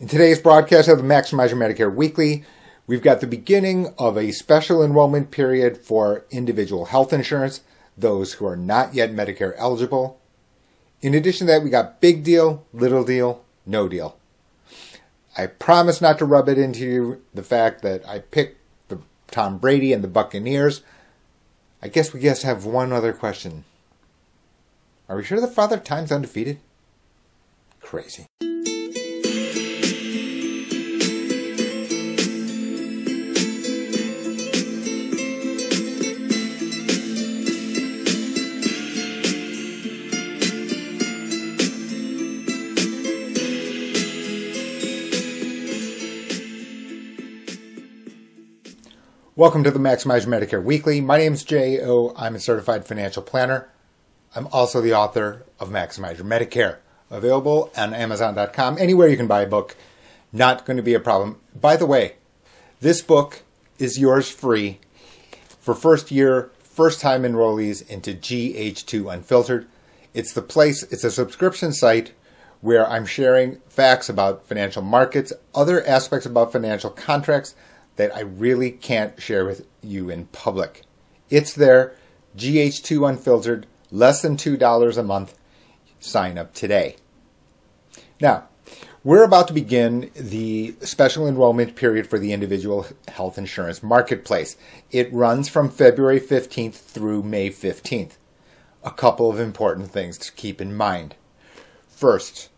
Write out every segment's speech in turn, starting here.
In today's broadcast of the Maximize Your Medicare Weekly, we've got the beginning of a special enrollment period for individual health insurance, those who are not yet Medicare eligible. In addition to that, we got big deal, little deal, no deal. I promise not to rub it into you the fact that I picked the Tom Brady and the Buccaneers. I guess we just have one other question. Are we sure the Father Time's undefeated? Crazy. Welcome to the Maximize Your Medicare Weekly. My name is Jay O. I'm a certified financial planner. I'm also the author of Maximize Your Medicare, available on Amazon.com, anywhere you can buy a book. Not going to be a problem. By the way, this book is yours free for first year, first time enrollees into GH2 Unfiltered. It's the place, it's a subscription site where I'm sharing facts about financial markets, other aspects about financial contracts that I really can't share with you in public. It's there, GH2 Unfiltered, less than $2 a month. Sign up today. Now, we're about to begin the special enrollment period for the individual health insurance marketplace. It runs from February 15th through May 15th. A couple of important things to keep in mind. First,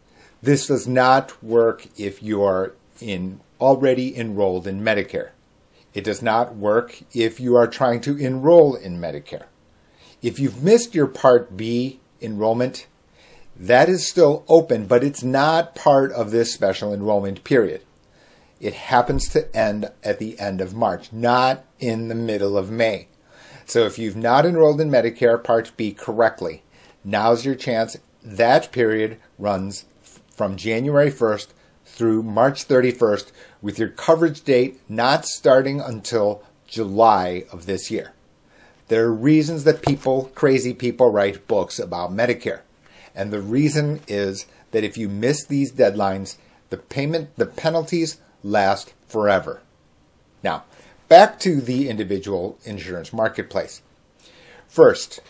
this does not work if you're in already enrolled in Medicare. It does not work if you are trying to enroll in Medicare. If you've missed your Part B enrollment, that is still open, but it's not part of this special enrollment period. It happens to end at the end of March, not in the middle of May. So if you've not enrolled in Medicare Part B correctly, now's your chance. That period runs from January 1st through March 31st with your coverage date not starting until July of this year. There are reasons that people, crazy people, write books about Medicare. And the reason is that if you miss these deadlines, the payment, the penalties last forever. Now, back to the individual insurance marketplace. First,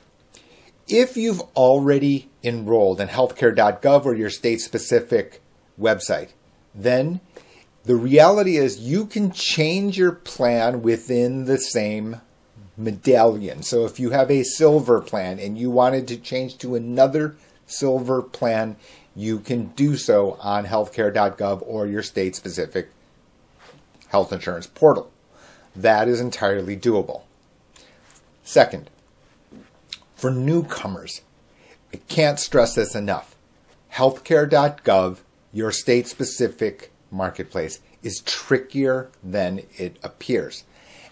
if you've already enrolled in healthcare.gov or your state specific website, then the reality is you can change your plan within the same medallion. So if you have a silver plan and you wanted to change to another silver plan, you can do so on healthcare.gov or your state specific health insurance portal. That is entirely doable. Second, for newcomers, I can't stress this enough. Healthcare.gov your state specific marketplace is trickier than it appears.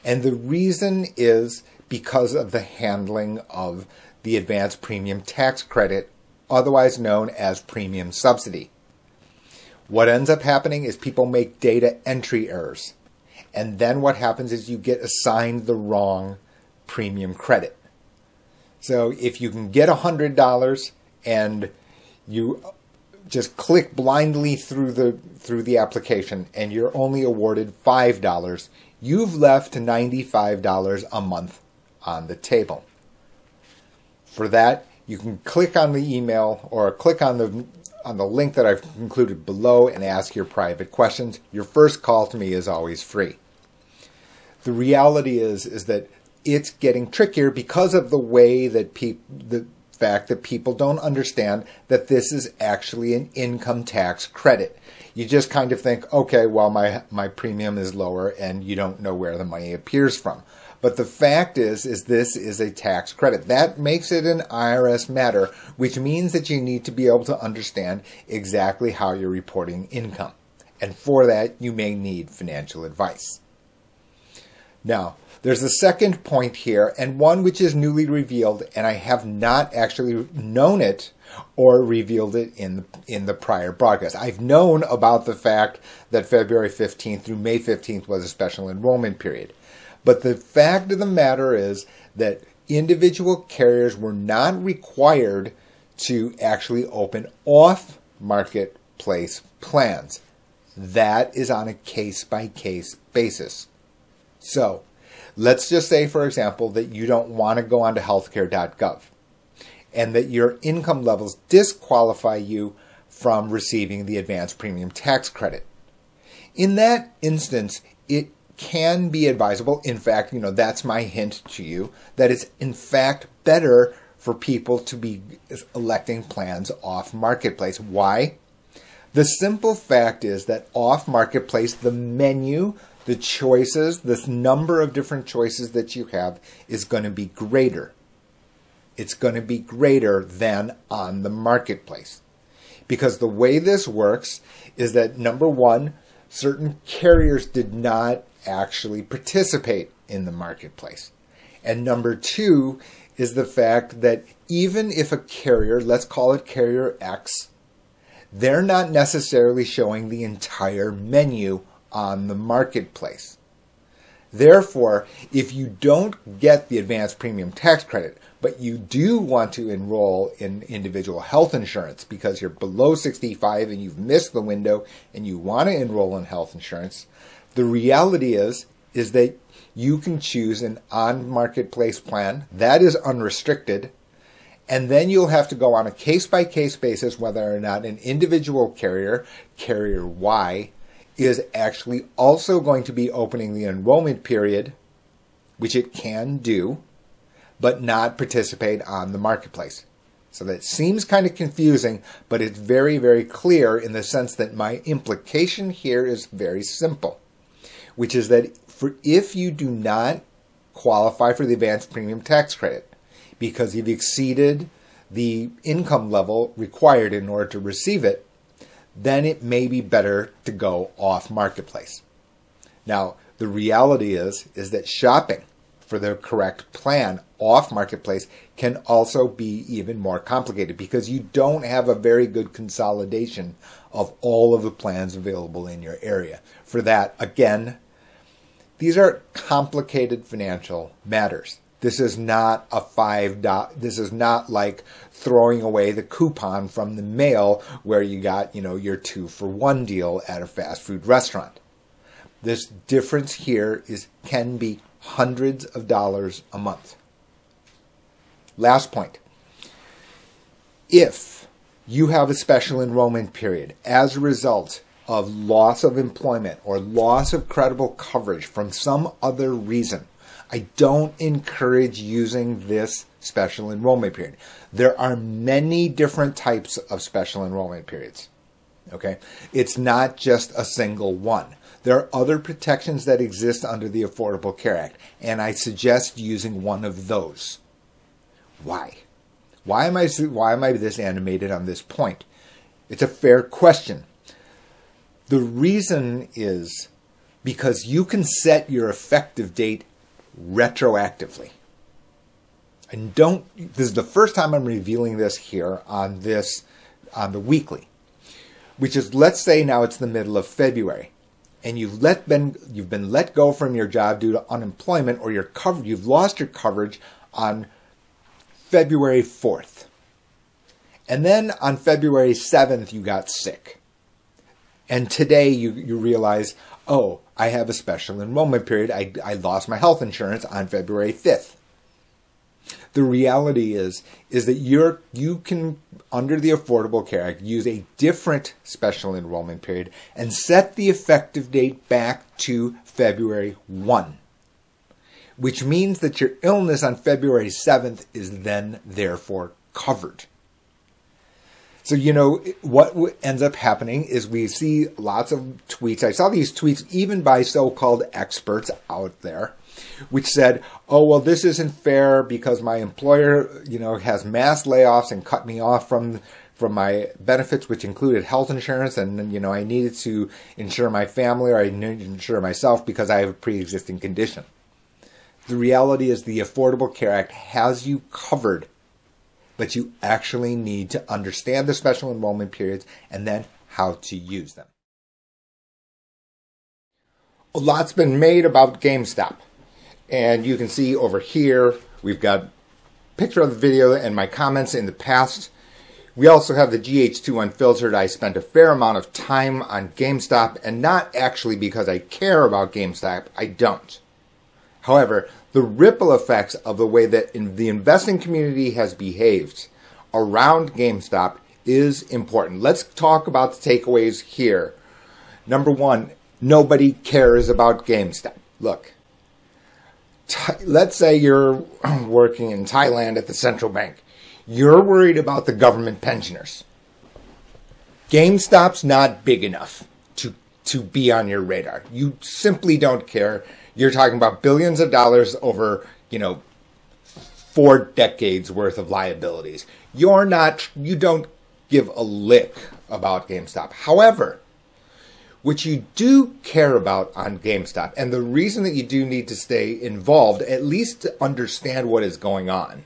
And the reason is because of the handling of the advanced premium tax credit, otherwise known as premium subsidy. What ends up happening is people make data entry errors. And then what happens is you get assigned the wrong premium credit. So if you can get $100 and you just click blindly through the through the application and you're only awarded $5, you've left $95 a month on the table. For that, you can click on the email or click on the on the link that I've included below and ask your private questions. Your first call to me is always free. The reality is is that it's getting trickier because of the way that people the fact that people don't understand that this is actually an income tax credit. You just kind of think, okay, well, my, my premium is lower and you don't know where the money appears from. But the fact is, is this is a tax credit. That makes it an IRS matter, which means that you need to be able to understand exactly how you're reporting income. And for that, you may need financial advice. Now, there's a second point here, and one which is newly revealed, and I have not actually known it or revealed it in the, in the prior broadcast. I've known about the fact that February 15th through May 15th was a special enrollment period. But the fact of the matter is that individual carriers were not required to actually open off marketplace plans. That is on a case by case basis. So, let's just say, for example, that you don't want to go onto healthcare.gov and that your income levels disqualify you from receiving the advanced premium tax credit. In that instance, it can be advisable. In fact, you know, that's my hint to you that it's in fact better for people to be electing plans off marketplace. Why? The simple fact is that off marketplace, the menu, the choices, this number of different choices that you have is going to be greater. It's going to be greater than on the marketplace. Because the way this works is that number one, certain carriers did not actually participate in the marketplace. And number two is the fact that even if a carrier, let's call it carrier X, they're not necessarily showing the entire menu on the marketplace. Therefore, if you don't get the advanced premium tax credit, but you do want to enroll in individual health insurance because you're below 65 and you've missed the window and you want to enroll in health insurance, the reality is is that you can choose an on marketplace plan that is unrestricted and then you'll have to go on a case by case basis whether or not an individual carrier, carrier Y, is actually also going to be opening the enrollment period, which it can do, but not participate on the marketplace. So that seems kind of confusing, but it's very, very clear in the sense that my implication here is very simple, which is that for if you do not qualify for the advanced premium tax credit because you've exceeded the income level required in order to receive it, then it may be better to go off marketplace. Now, the reality is is that shopping for the correct plan off marketplace can also be even more complicated because you don't have a very good consolidation of all of the plans available in your area. For that, again, these are complicated financial matters. This is not a five dot. This is not like throwing away the coupon from the mail where you got, you know, your two for one deal at a fast food restaurant. This difference here is can be hundreds of dollars a month. Last point. If you have a special enrollment period as a result of loss of employment or loss of credible coverage from some other reason, I don't encourage using this special enrollment period. There are many different types of special enrollment periods. Okay? It's not just a single one. There are other protections that exist under the Affordable Care Act, and I suggest using one of those. Why? Why am I why am I this animated on this point? It's a fair question. The reason is because you can set your effective date retroactively. And don't, this is the first time I'm revealing this here on this, on the weekly, which is let's say now it's the middle of February and you've let been, you've been let go from your job due to unemployment or your cover, you've lost your coverage on February 4th. And then on February 7th, you got sick. And today you, you realize, oh, I have a special enrollment period. I, I lost my health insurance on February 5th. The reality is, is that you're, you can, under the Affordable Care Act, use a different special enrollment period and set the effective date back to February 1, which means that your illness on February 7th is then therefore covered. So, you know, what ends up happening is we see lots of tweets. I saw these tweets even by so called experts out there, which said, oh, well, this isn't fair because my employer, you know, has mass layoffs and cut me off from from my benefits, which included health insurance, and you know I needed to insure my family or I needed to insure myself because I have a pre-existing condition. The reality is the Affordable Care Act has you covered but you actually need to understand the special enrollment periods and then how to use them. A lot's been made about GameStop. And you can see over here, we've got a picture of the video and my comments in the past. We also have the GH2 Unfiltered. I spent a fair amount of time on GameStop, and not actually because I care about GameStop, I don't. However, the ripple effects of the way that in the investing community has behaved around GameStop is important. Let's talk about the takeaways here. Number one, nobody cares about GameStop. Look, t- let's say you're working in Thailand at the central bank. You're worried about the government pensioners. GameStop's not big enough to, to be on your radar. You simply don't care. You're talking about billions of dollars over, you know, four decades worth of liabilities. You're not, you don't give a lick about GameStop. However, what you do care about on GameStop, and the reason that you do need to stay involved, at least to understand what is going on,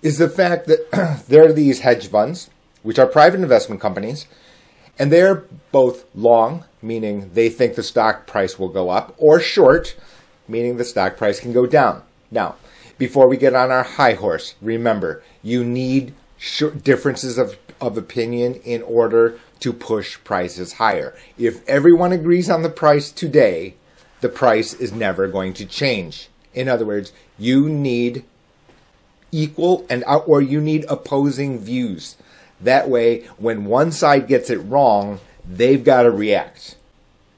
is the fact that there are these hedge funds, which are private investment companies, and they're both long, meaning they think the stock price will go up, or short, meaning the stock price can go down. Now, before we get on our high horse, remember, you need differences of, of opinion in order to push prices higher. If everyone agrees on the price today, the price is never going to change. In other words, you need equal and uh, or you need opposing views. That way, when one side gets it wrong, they've got to react.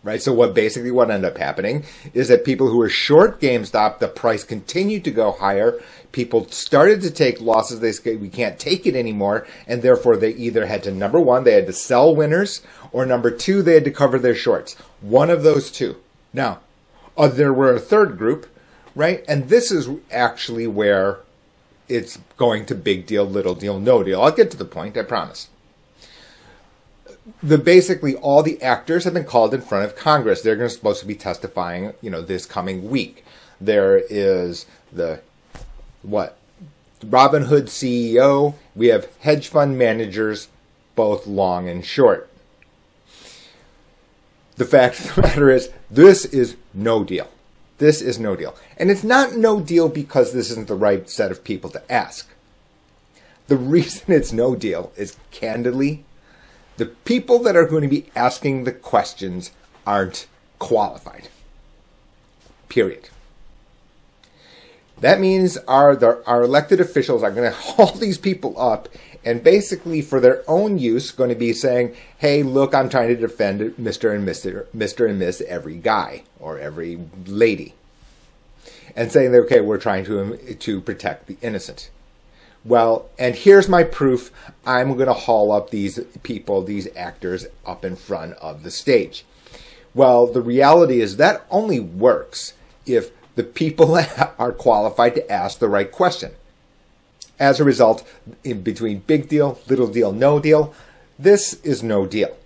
Right? So what basically what ended up happening is that people who were short GameStop, the price continued to go higher. People started to take losses. They said, we can't take it anymore. And therefore they either had to, number one, they had to sell winners, or number two, they had to cover their shorts. One of those two. Now, uh, there were a third group, right? And this is actually where it's going to big deal, little deal, no deal. I'll get to the point, I promise. The basically all the actors have been called in front of Congress. They're going to supposed to be testifying, you know, this coming week. There is the what Robinhood CEO. We have hedge fund managers, both long and short. The fact of the matter is, this is no deal. This is no deal. And it's not no deal because this isn't the right set of people to ask. The reason it's no deal is candidly, the people that are going to be asking the questions aren't qualified. Period. That means our, our elected officials are going to haul these people up and basically for their own use going to be saying, "Hey, look, I'm trying to defend Mr. and Mr. Mr. and Miss every guy or every lady." And saying that okay, we're trying to to protect the innocent. Well, and here's my proof. I'm going to haul up these people, these actors up in front of the stage. Well, the reality is that only works if the people are qualified to ask the right question. As a result, in between big deal, little deal, no deal, this is no deal.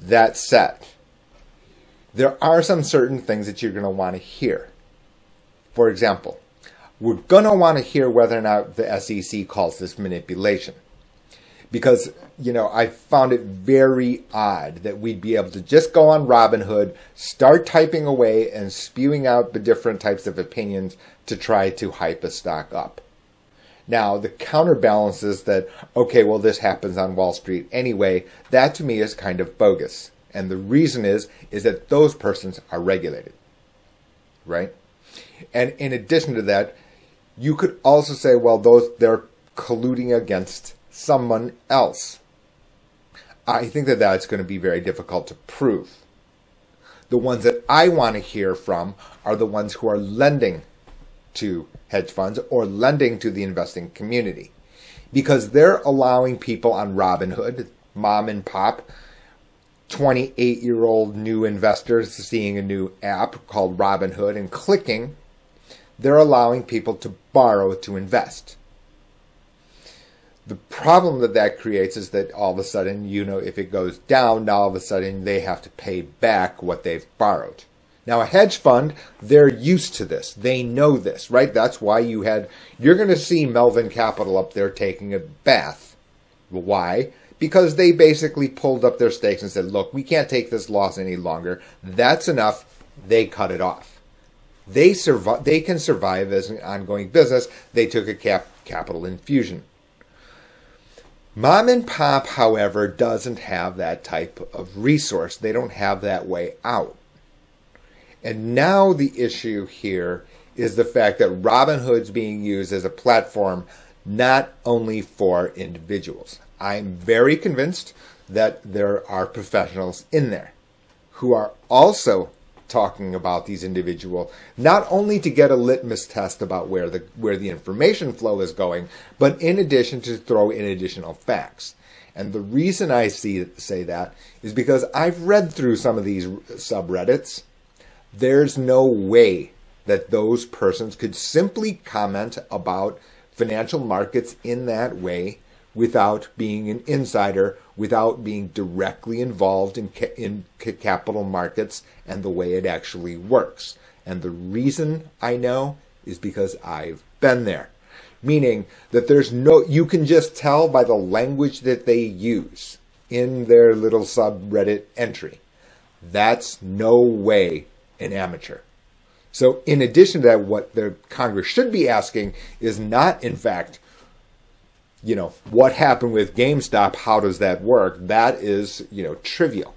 That said, there are some certain things that you're going to want to hear. For example, we're going to want to hear whether or not the SEC calls this manipulation. Because, you know, I found it very odd that we'd be able to just go on Robinhood, start typing away and spewing out the different types of opinions to try to hype a stock up. Now, the counterbalance is that, okay, well, this happens on Wall Street anyway. That to me is kind of bogus. And the reason is, is that those persons are regulated. Right? And in addition to that, you could also say, well, those, they're colluding against someone else. I think that that's going to be very difficult to prove. The ones that I want to hear from are the ones who are lending to hedge funds or lending to the investing community because they're allowing people on Robinhood, mom and pop, 28 year old new investors seeing a new app called Robinhood and clicking, they're allowing people to borrow to invest. The problem that that creates is that all of a sudden, you know, if it goes down, now all of a sudden they have to pay back what they've borrowed. Now, a hedge fund, they're used to this. They know this, right? That's why you had, you're going to see Melvin Capital up there taking a bath. Why? Because they basically pulled up their stakes and said, look, we can't take this loss any longer. That's enough. They cut it off. They survive, they can survive as an ongoing business. They took a cap, capital infusion. Mom and pop, however, doesn't have that type of resource. They don't have that way out. And now the issue here is the fact that Robinhood's being used as a platform not only for individuals. I'm very convinced that there are professionals in there who are also talking about these individuals, not only to get a litmus test about where the where the information flow is going, but in addition to throw in additional facts. And the reason I see say that is because I've read through some of these subreddits. There's no way that those persons could simply comment about financial markets in that way without being an insider, without being directly involved in, ca- in ca- capital markets and the way it actually works. And the reason I know is because I've been there. Meaning that there's no, you can just tell by the language that they use in their little subreddit entry. That's no way an amateur. So, in addition to that, what the Congress should be asking is not, in fact, you know, what happened with GameStop? How does that work? That is, you know, trivial.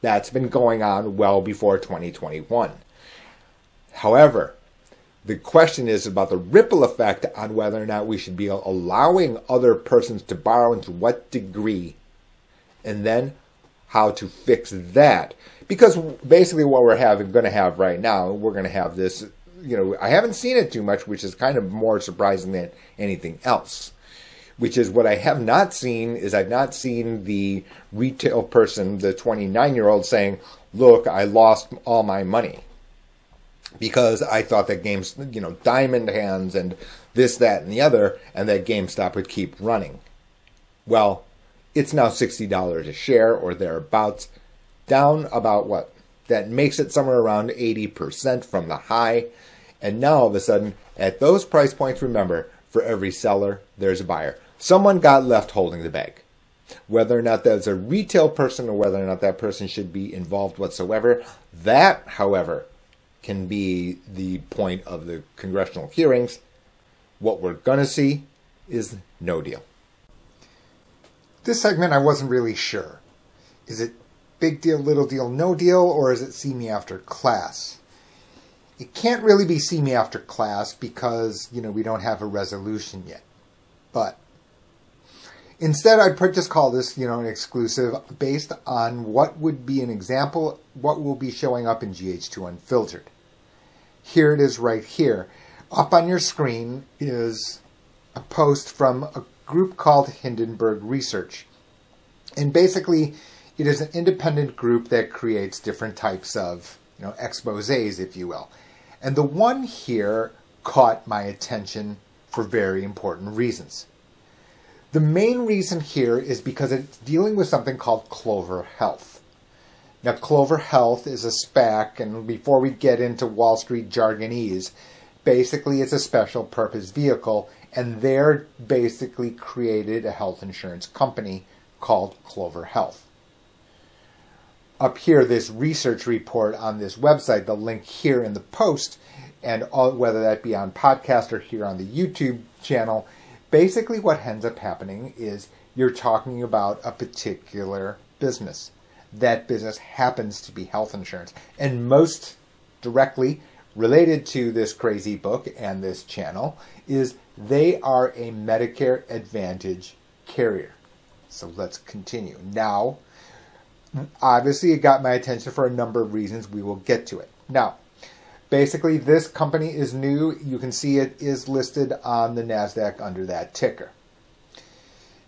That's been going on well before 2021. However, the question is about the ripple effect on whether or not we should be allowing other persons to borrow and to what degree, and then how to fix that. Because basically, what we're having, going to have right now, we're going to have this. You know, I haven't seen it too much, which is kind of more surprising than anything else which is what I have not seen is I've not seen the retail person, the 29 year old saying, look, I lost all my money because I thought that games, you know, diamond hands and this, that, and the other, and that GameStop would keep running. Well, it's now $60 a share or thereabouts, down about what? That makes it somewhere around 80% from the high. And now all of a sudden, at those price points, remember, for every seller, there's a buyer. Someone got left holding the bag. Whether or not that's a retail person or whether or not that person should be involved whatsoever, that, however, can be the point of the congressional hearings. What we're going to see is no deal. This segment, I wasn't really sure. Is it big deal, little deal, no deal, or is it see me after class? It can't really be see me after class because, you know, we don't have a resolution yet. But Instead, I'd just call this, you know, an exclusive based on what would be an example, what will be showing up in GH2 Unfiltered. Here it is right here. Up on your screen is a post from a group called Hindenburg Research. And basically, it is an independent group that creates different types of, you know, exposés, if you will. And the one here caught my attention for very important reasons. The main reason here is because it's dealing with something called Clover Health. Now, Clover Health is a SPAC, and before we get into Wall Street jargonese, basically it's a special purpose vehicle, and they're basically created a health insurance company called Clover Health. Up here, this research report on this website, the link here in the post, and all, whether that be on podcast or here on the YouTube channel, basically what ends up happening is you're talking about a particular business. That business happens to be health insurance. And most directly related to this crazy book and this channel is they are a Medicare Advantage carrier. So let's continue. Now, obviously, it got my attention for a number of reasons. We will get to it. Now, Basically, this company is new. You can see it is listed on the NASDAQ under that ticker.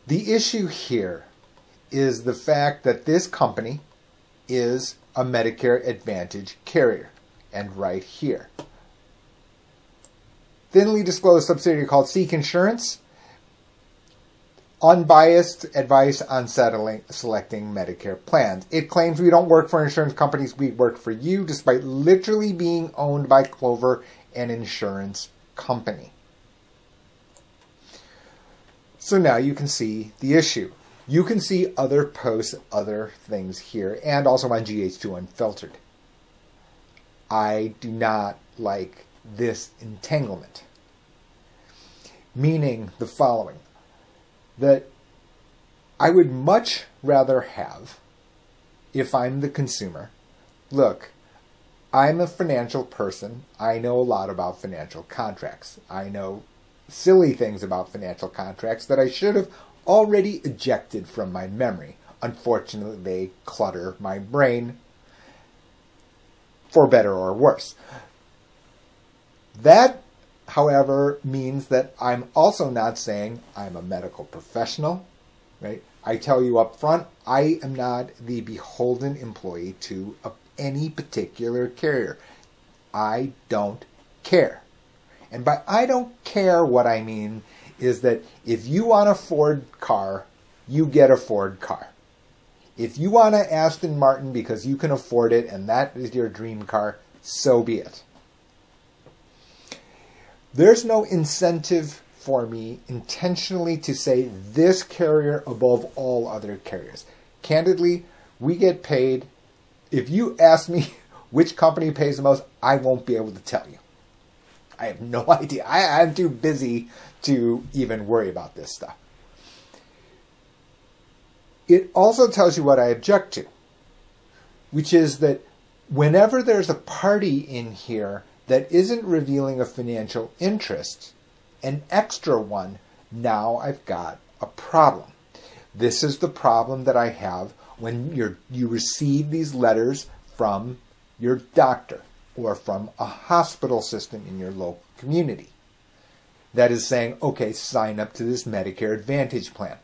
The issue here is the fact that this company is a Medicare Advantage carrier, and right here. Thinly disclosed subsidiary called Seek Insurance unbiased advice on settling, selecting Medicare plans. It claims we don't work for insurance companies, we work for you, despite literally being owned by Clover, an insurance company. So now you can see the issue. You can see other posts, other things here, and also on GH2 Unfiltered. I do not like this entanglement. Meaning the following that I would much rather have, if I'm the consumer, look, I'm a financial person. I know a lot about financial contracts. I know silly things about financial contracts that I should have already ejected from my memory. Unfortunately, they clutter my brain for better or worse. That, however, means that I'm also not saying I'm a medical professional, right? I tell you up front, I am not the beholden employee to a, any particular carrier. I don't care. And by I don't care, what I mean is that if you want a Ford car, you get a Ford car. If you want an Aston Martin because you can afford it and that is your dream car, so be it. There's no incentive for me intentionally to say this carrier above all other carriers. Candidly, we get paid. If you ask me which company pays the most, I won't be able to tell you. I have no idea. I, I'm too busy to even worry about this stuff. It also tells you what I object to, which is that whenever there's a party in here that isn't revealing a financial interest, an extra one, now I've got a problem. This is the problem that I have when you you receive these letters from your doctor or from a hospital system in your local community that is saying, okay, sign up to this Medicare Advantage plan.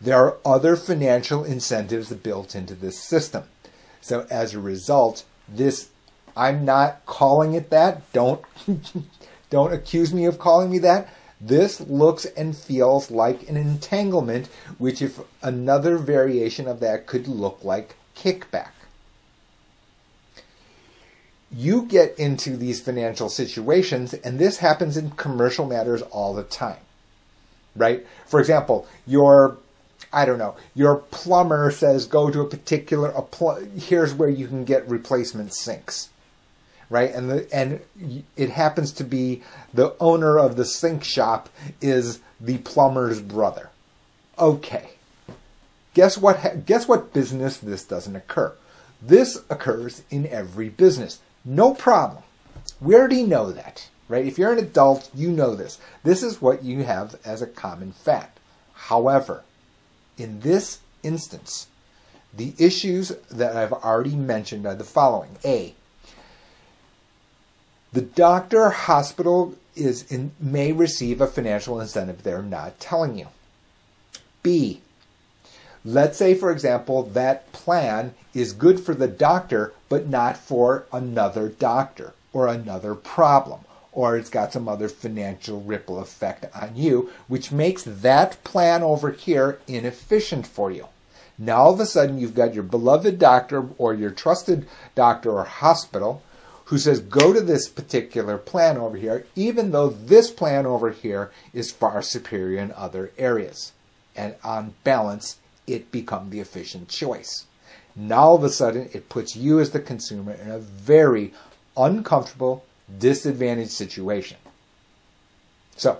There are other financial incentives built into this system. So as a result, this I'm not calling it that. Don't don't accuse me of calling me that. This looks and feels like an entanglement, which if another variation of that could look like kickback. You get into these financial situations, and this happens in commercial matters all the time, right? For example, your I don't know, your plumber says go to a particular, here's where you can get replacement sinks right? And the and it happens to be the owner of the sink shop is the plumber's brother. Okay. Guess what guess what business this doesn't occur? This occurs in every business. No problem. We already know that, right? If you're an adult, you know this. This is what you have as a common fact. However, in this instance, the issues that I've already mentioned are the following. A, the doctor hospital is in, may receive a financial incentive they're not telling you. B. Let's say, for example, that plan is good for the doctor, but not for another doctor or another problem, or it's got some other financial ripple effect on you, which makes that plan over here inefficient for you. Now all of a sudden you've got your beloved doctor or your trusted doctor or hospital who says go to this particular plan over here, even though this plan over here is far superior in other areas. And on balance, it become the efficient choice. Now all of a sudden, it puts you as the consumer in a very uncomfortable, disadvantaged situation. So,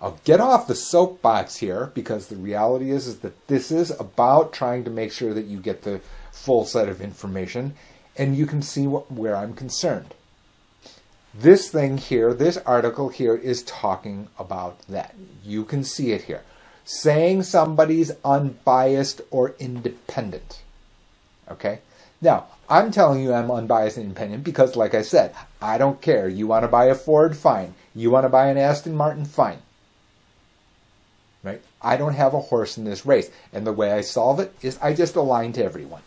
I'll get off the soapbox here because the reality is, is that this is about trying to make sure that you get the full set of information and you can see what, where I'm concerned. This thing here, this article here is talking about that. You can see it here. Saying somebody's unbiased or independent. Okay? Now, I'm telling you I'm unbiased and independent because, like I said, I don't care. You want to buy a Ford? Fine. You want to buy an Aston Martin? Fine. Right? I don't have a horse in this race. And the way I solve it is I just align to everyone.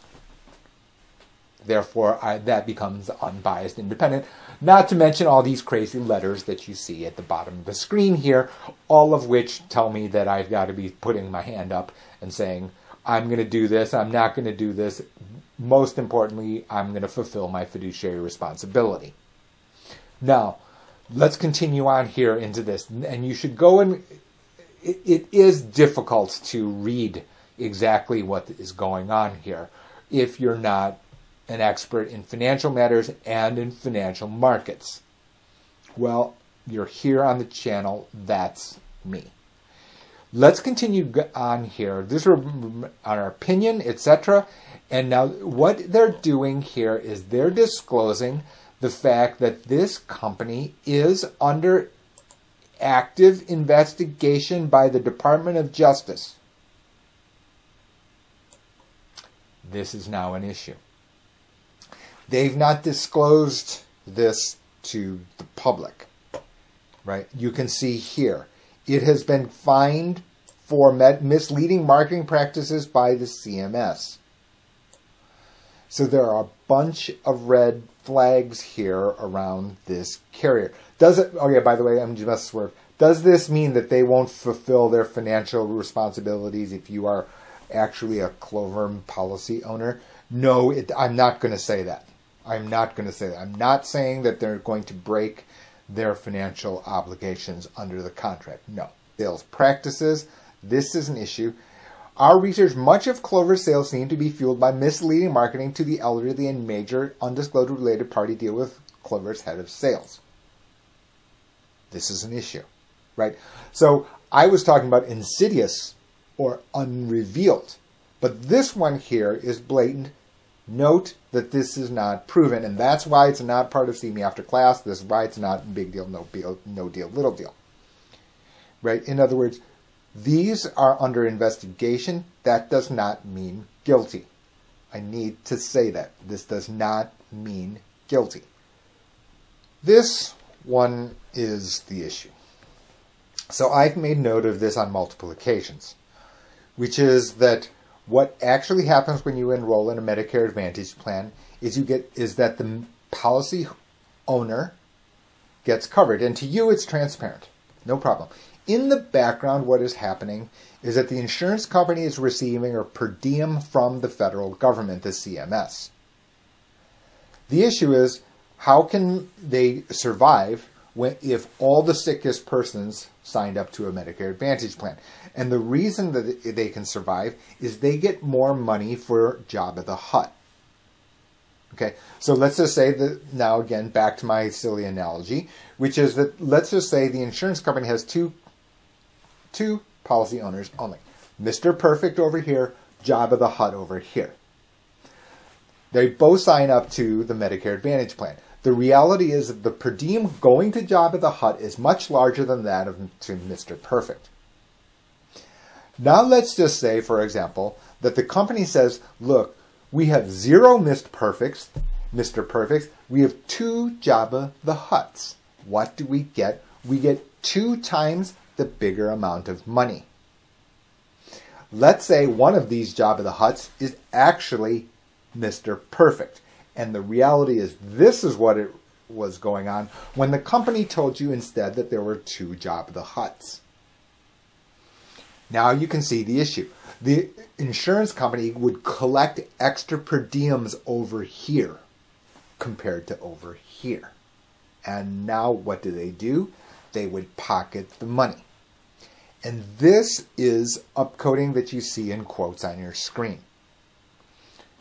Therefore, I, that becomes unbiased independent. Not to mention all these crazy letters that you see at the bottom of the screen here, all of which tell me that I've got to be putting my hand up and saying, I'm going to do this, I'm not going to do this. Most importantly, I'm going to fulfill my fiduciary responsibility. Now, let's continue on here into this. And you should go and it, it is difficult to read exactly what is going on here if you're not an expert in financial matters and in financial markets. Well, you're here on the channel. That's me. let's continue on here. This is our opinion, etc. And now what they're doing here is they're disclosing the fact that this company is under active investigation by the Department of Justice. This is now an issue. They've not disclosed this to the public, right? You can see here. It has been fined for misleading marketing practices by the CMS. So there are a bunch of red flags here around this carrier. Does it? Oh yeah. By the way, I'm just swerve. Does this mean that they won't fulfill their financial responsibilities if you are actually a Clover policy owner? No, it, I'm not going to say that. I'm not going to say that. I'm not saying that they're going to break their financial obligations under the contract. No. Sales practices, this is an issue. Our research, much of Clover's sales seem to be fueled by misleading marketing to the elderly and major undisclosed related party deal with Clover's head of sales. This is an issue, right? So I was talking about insidious or unrevealed, but this one here is blatant. Note that this is not proven, and that's why it's not part of See Me After Class. This is why it's not big deal, no deal, no deal, little deal. Right? In other words, these are under investigation. That does not mean guilty. I need to say that. This does not mean guilty. This one is the issue. So I've made note of this on multiple occasions, which is that what actually happens when you enroll in a Medicare Advantage plan is you get is that the policy owner gets covered, and to you it's transparent, no problem. In the background, what is happening is that the insurance company is receiving a per diem from the federal government, the CMS. The issue is how can they survive if all the sickest persons signed up to a Medicare Advantage plan? And the reason that they can survive is they get more money for Jabba the Hutt. Okay, so let's just say that now again back to my silly analogy, which is that let's just say the insurance company has two two policy owners only. Mr. Perfect over here, Jabba the Hutt over here. They both sign up to the Medicare Advantage plan. The reality is that the per diem going to Jabba the Hutt is much larger than that of to Mr. Perfect. Now let's just say, for example, that the company says, look, we have zero Mr. Perfects, Mr. Perfects, we have two Jabba the Hutts. What do we get? We get two times the bigger amount of money. Let's say one of these Jabba the Hutts is actually Mr. Perfect. And the reality is, this is what it was going on when the company told you instead that there were two Jabba the Hutts. Now you can see the issue. The insurance company would collect extra per diems over here compared to over here. And now what do they do? They would pocket the money. And this is upcoding that you see in quotes on your screen.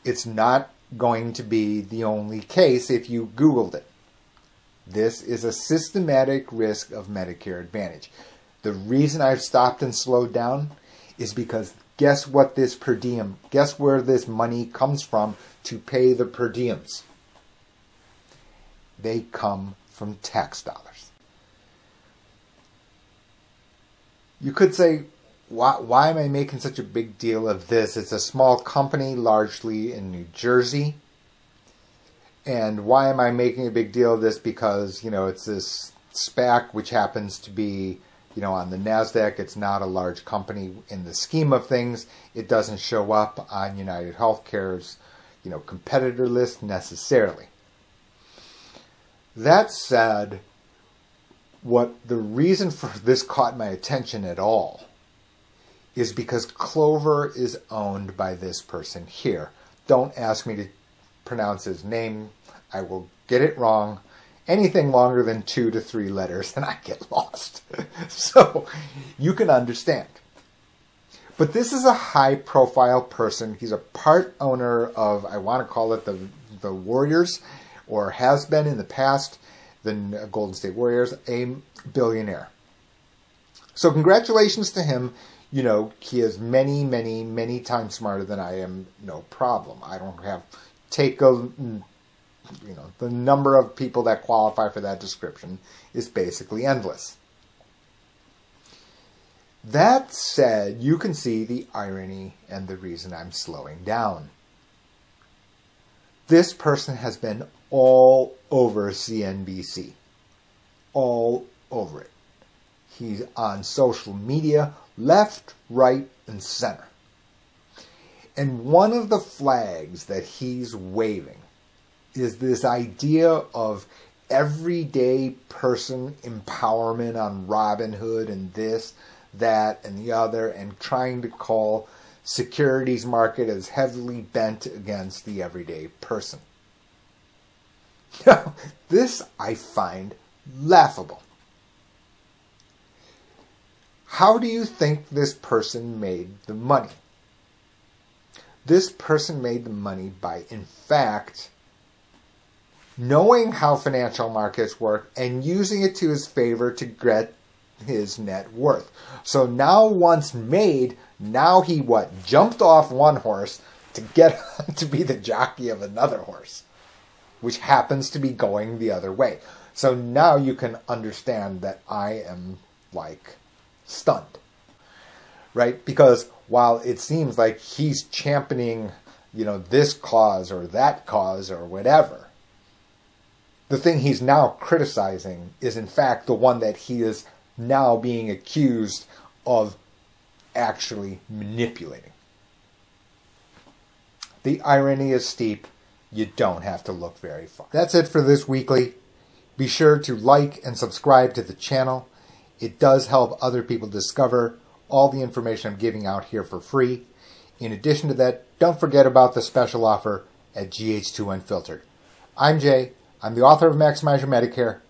It's not going to be the only case if you Googled it. This is a systematic risk of Medicare Advantage. The reason I've stopped and slowed down is because guess what this per diem, guess where this money comes from to pay the per diems? They come from tax dollars. You could say, why, why am I making such a big deal of this? It's a small company, largely in New Jersey. And why am I making a big deal of this? Because, you know, it's this SPAC, which happens to be, you know, on the NASDAQ. It's not a large company in the scheme of things. It doesn't show up on United Healthcare's, you know, competitor list necessarily. That said, what the reason for this caught my attention at all is because Clover is owned by this person here. Don't ask me to pronounce his name. I will get it wrong. Anything longer than two to three letters and I get lost. so you can understand. But this is a high profile person. He's a part owner of, I want to call it the, the Warriors, or has been in the past the Golden State Warriors, a billionaire. So, congratulations to him. You know, he is many, many, many times smarter than I am. No problem. I don't have take a, mm, you know, the number of people that qualify for that description is basically endless. That said, you can see the irony and the reason I'm slowing down. This person has been all over CNBC. All over it. He's on social media, left, right, and center. And one of the flags that he's waving is this idea of everyday person empowerment on Robinhood and this, that, and the other, and trying to call securities market as heavily bent against the everyday person. Now, this I find laughable. How do you think this person made the money? This person made the money by, in fact, knowing how financial markets work and using it to his favor to get his net worth. So now once made, now he what? Jumped off one horse to get to be the jockey of another horse, which happens to be going the other way. So now you can understand that I am like stunned. Right? Because while it seems like he's championing, you know, this cause or that cause or whatever, the thing he's now criticizing is in fact the one that he is now being accused of actually manipulating. The irony is steep. You don't have to look very far. That's it for this weekly. Be sure to like and subscribe to the channel. It does help other people discover all the information I'm giving out here for free. In addition to that, don't forget about the special offer at GH2 Unfiltered. I'm Jae. I'm the author of Maximize Your Medicare.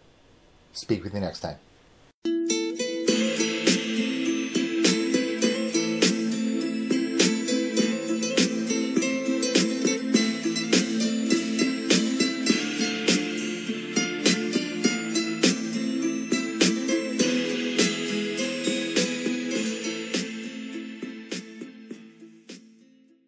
Speak with you next time.